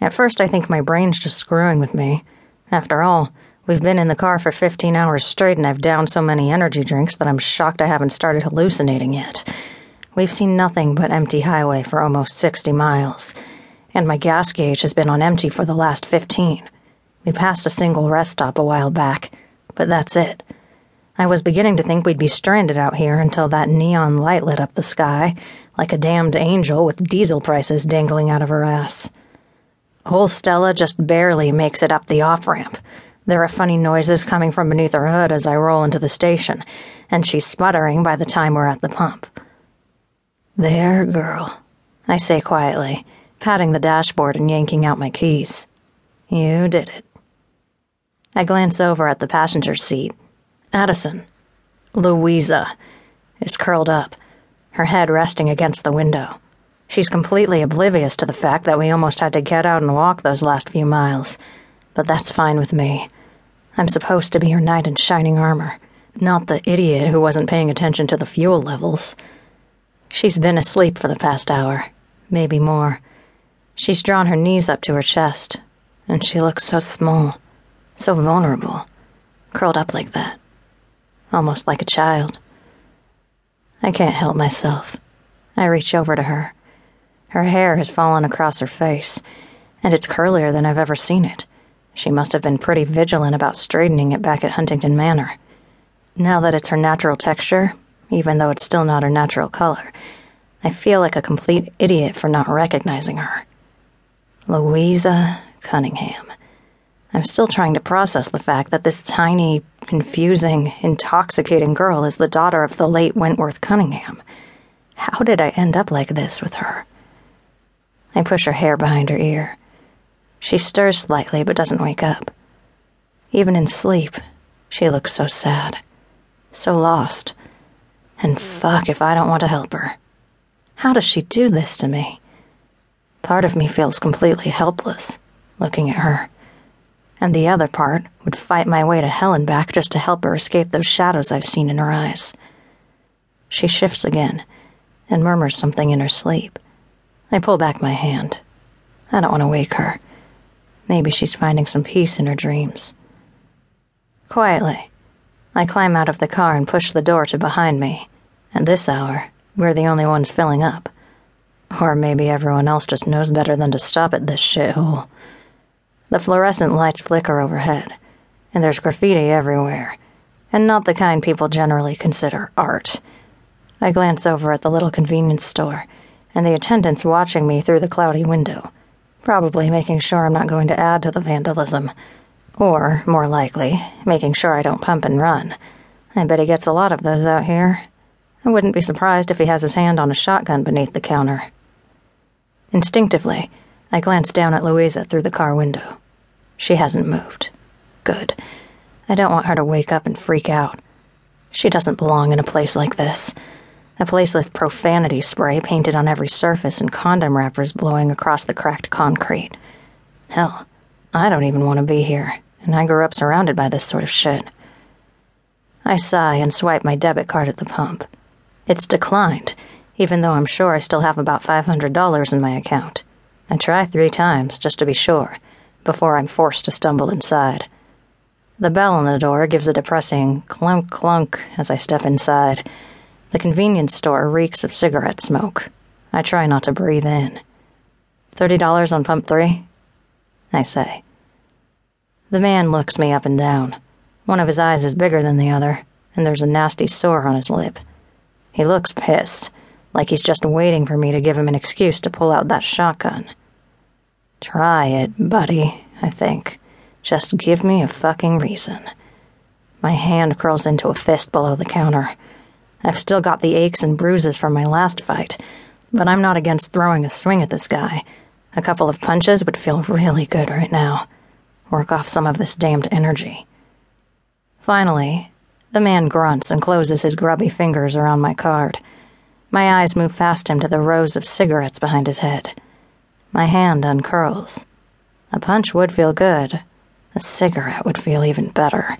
At first, I think my brain's just screwing with me. After all, we've been in the car for 15 hours straight and I've downed so many energy drinks that I'm shocked I haven't started hallucinating yet. We've seen nothing but empty highway for almost 60 miles, and my gas gauge has been on empty for the last 15. We passed a single rest stop a while back, but that's it. I was beginning to think we'd be stranded out here until that neon light lit up the sky, like a damned angel with diesel prices dangling out of her ass. Old Stella just barely makes it up the off ramp. There are funny noises coming from beneath her hood as I roll into the station, and she's sputtering by the time we're at the pump. There, girl, I say quietly, patting the dashboard and yanking out my keys. You did it. I glance over at the passenger seat. Addison, Louisa, is curled up, her head resting against the window. She's completely oblivious to the fact that we almost had to get out and walk those last few miles, but that's fine with me. I'm supposed to be her knight in shining armor, not the idiot who wasn't paying attention to the fuel levels. She's been asleep for the past hour, maybe more. She's drawn her knees up to her chest, and she looks so small, so vulnerable, curled up like that, almost like a child. I can't help myself. I reach over to her. Her hair has fallen across her face, and it's curlier than I've ever seen it. She must have been pretty vigilant about straightening it back at Huntington Manor. Now that it's her natural texture, even though it's still not her natural color. I feel like a complete idiot for not recognizing her. Louisa Cunningham. I'm still trying to process the fact that this tiny, confusing, intoxicating girl is the daughter of the late Wentworth Cunningham. How did I end up like this with her? I push her hair behind her ear. She stirs slightly but doesn't wake up. Even in sleep, she looks so sad, so lost and fuck if I don't want to help her. How does she do this to me? Part of me feels completely helpless looking at her, and the other part would fight my way to hell and back just to help her escape those shadows I've seen in her eyes. She shifts again and murmurs something in her sleep. I pull back my hand. I don't want to wake her. Maybe she's finding some peace in her dreams. Quietly, I climb out of the car and push the door to behind me. At this hour, we're the only ones filling up. Or maybe everyone else just knows better than to stop at this shithole. The fluorescent lights flicker overhead, and there's graffiti everywhere, and not the kind people generally consider art. I glance over at the little convenience store, and the attendants watching me through the cloudy window, probably making sure I'm not going to add to the vandalism. Or, more likely, making sure I don't pump and run. I bet he gets a lot of those out here. I wouldn't be surprised if he has his hand on a shotgun beneath the counter. Instinctively, I glance down at Louisa through the car window. She hasn't moved. Good. I don't want her to wake up and freak out. She doesn't belong in a place like this. A place with profanity spray painted on every surface and condom wrappers blowing across the cracked concrete. Hell, I don't even want to be here and I grew up surrounded by this sort of shit. I sigh and swipe my debit card at the pump. It's declined, even though I'm sure I still have about $500 in my account. I try three times, just to be sure, before I'm forced to stumble inside. The bell on the door gives a depressing clunk clunk as I step inside. The convenience store reeks of cigarette smoke. I try not to breathe in. $30 on pump three? I say. The man looks me up and down. One of his eyes is bigger than the other, and there's a nasty sore on his lip. He looks pissed, like he's just waiting for me to give him an excuse to pull out that shotgun. Try it, buddy, I think. Just give me a fucking reason. My hand curls into a fist below the counter. I've still got the aches and bruises from my last fight, but I'm not against throwing a swing at this guy. A couple of punches would feel really good right now work off some of this damned energy. Finally, the man grunts and closes his grubby fingers around my card. My eyes move past him to the rows of cigarettes behind his head. My hand uncurls. A punch would feel good. A cigarette would feel even better.